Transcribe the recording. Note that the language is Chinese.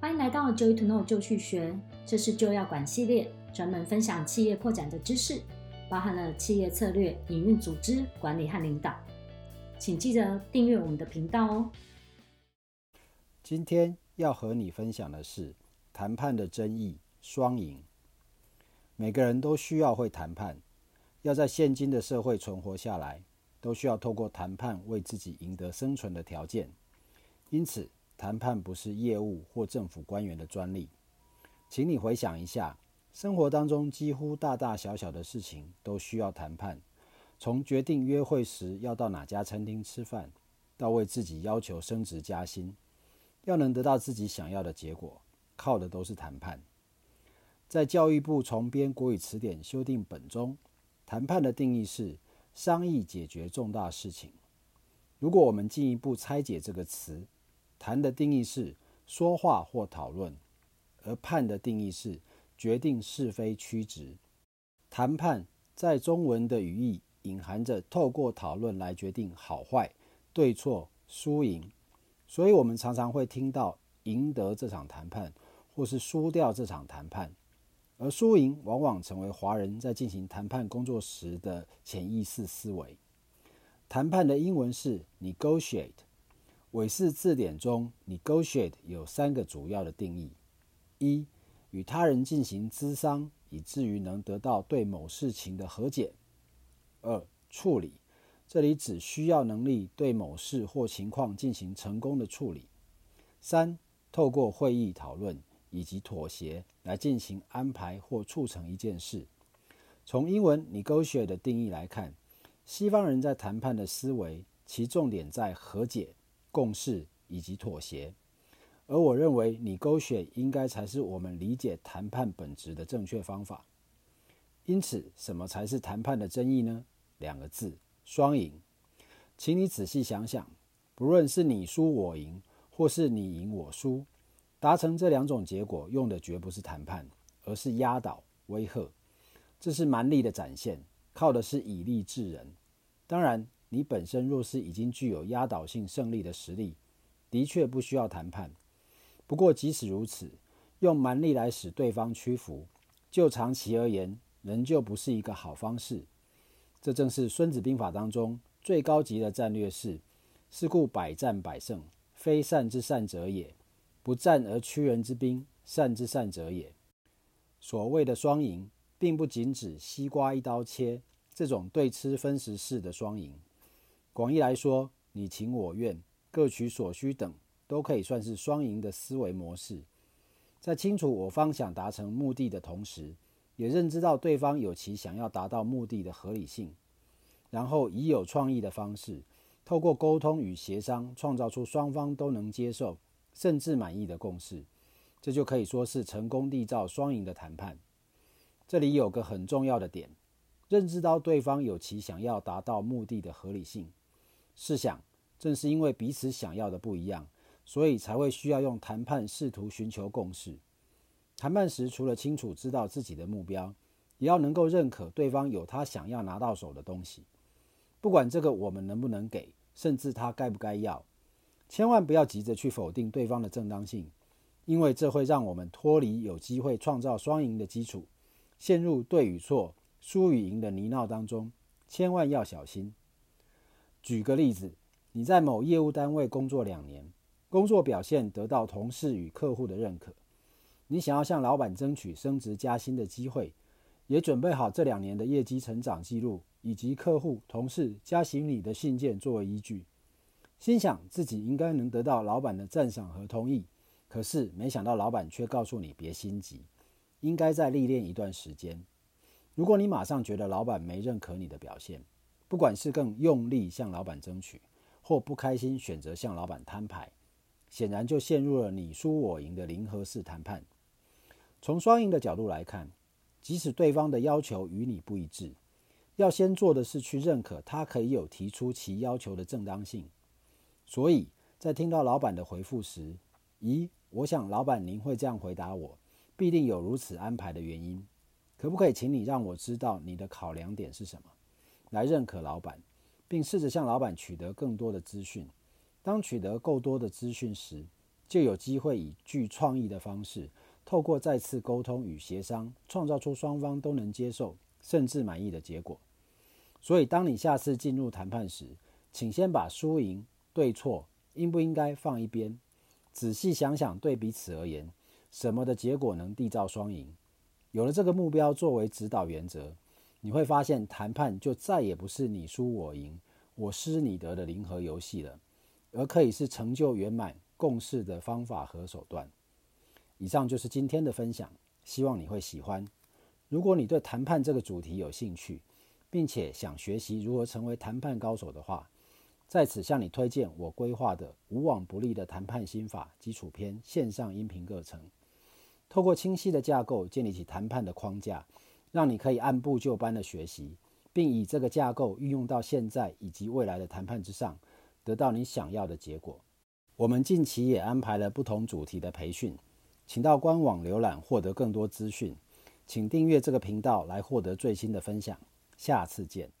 欢迎来到 Joy to Know 就去学，这是就要管系列，专门分享企业扩展的知识，包含了企业策略、营运、组织管理和领导。请记得订阅我们的频道哦。今天要和你分享的是谈判的争议——双赢。每个人都需要会谈判，要在现今的社会存活下来，都需要透过谈判为自己赢得生存的条件。因此，谈判不是业务或政府官员的专利。请你回想一下，生活当中几乎大大小小的事情都需要谈判。从决定约会时要到哪家餐厅吃饭，到为自己要求升职加薪，要能得到自己想要的结果，靠的都是谈判。在教育部重编国语词典修订本中，谈判的定义是商议解决重大事情。如果我们进一步拆解这个词，谈的定义是说话或讨论，而判的定义是决定是非曲直。谈判在中文的语义隐含着透过讨论来决定好坏、对错、输赢，所以我们常常会听到赢得这场谈判，或是输掉这场谈判，而输赢往往成为华人在进行谈判工作时的潜意识思维。谈判的英文是 negotiate。韦氏字典中，negotiate 有三个主要的定义：一、与他人进行咨商，以至于能得到对某事情的和解；二、处理，这里只需要能力对某事或情况进行成功的处理；三、透过会议讨论以及妥协来进行安排或促成一件事。从英文 negotiate 的定义来看，西方人在谈判的思维，其重点在和解。共识以及妥协，而我认为你勾选应该才是我们理解谈判本质的正确方法。因此，什么才是谈判的争议呢？两个字：双赢。请你仔细想想，不论是你输我赢，或是你赢我输，达成这两种结果用的绝不是谈判，而是压倒、威吓。这是蛮力的展现，靠的是以力制人。当然。你本身若是已经具有压倒性胜利的实力，的确不需要谈判。不过即使如此，用蛮力来使对方屈服，就长期而言，仍旧不是一个好方式。这正是《孙子兵法》当中最高级的战略是：是故百战百胜，非善之善者也；不战而屈人之兵，善之善者也。所谓的双赢，并不仅指西瓜一刀切这种对吃分食式的双赢。广义来说，你情我愿、各取所需等，都可以算是双赢的思维模式。在清楚我方想达成目的的同时，也认知到对方有其想要达到目的的合理性，然后以有创意的方式，透过沟通与协商，创造出双方都能接受甚至满意的共识，这就可以说是成功缔造双赢的谈判。这里有个很重要的点，认知到对方有其想要达到目的的合理性。试想，正是因为彼此想要的不一样，所以才会需要用谈判试图寻求共识。谈判时，除了清楚知道自己的目标，也要能够认可对方有他想要拿到手的东西。不管这个我们能不能给，甚至他该不该要，千万不要急着去否定对方的正当性，因为这会让我们脱离有机会创造双赢的基础，陷入对与错、输与赢的泥淖当中。千万要小心。举个例子，你在某业务单位工作两年，工作表现得到同事与客户的认可，你想要向老板争取升职加薪的机会，也准备好这两年的业绩成长记录以及客户、同事加薪你的信件作为依据，心想自己应该能得到老板的赞赏和同意，可是没想到老板却告诉你别心急，应该再历练一段时间。如果你马上觉得老板没认可你的表现，不管是更用力向老板争取，或不开心选择向老板摊牌，显然就陷入了你输我赢的零和式谈判。从双赢的角度来看，即使对方的要求与你不一致，要先做的是去认可他可以有提出其要求的正当性。所以在听到老板的回复时，咦，我想老板您会这样回答我，必定有如此安排的原因。可不可以请你让我知道你的考量点是什么？来认可老板，并试着向老板取得更多的资讯。当取得够多的资讯时，就有机会以具创意的方式，透过再次沟通与协商，创造出双方都能接受甚至满意的结果。所以，当你下次进入谈判时，请先把输赢、对错、应不应该放一边，仔细想想对彼此而言，什么的结果能缔造双赢。有了这个目标作为指导原则，你会发现谈判就再也不是你输我赢、我失你得的零和游戏了，而可以是成就圆满共识的方法和手段。以上就是今天的分享，希望你会喜欢。如果你对谈判这个主题有兴趣，并且想学习如何成为谈判高手的话，在此向你推荐我规划的无往不利的谈判心法基础篇线上音频课程。透过清晰的架构建立起谈判的框架，让你可以按部就班的学习，并以这个架构运用到现在以及未来的谈判之上，得到你想要的结果。我们近期也安排了不同主题的培训，请到官网浏览获得更多资讯。请订阅这个频道来获得最新的分享。下次见。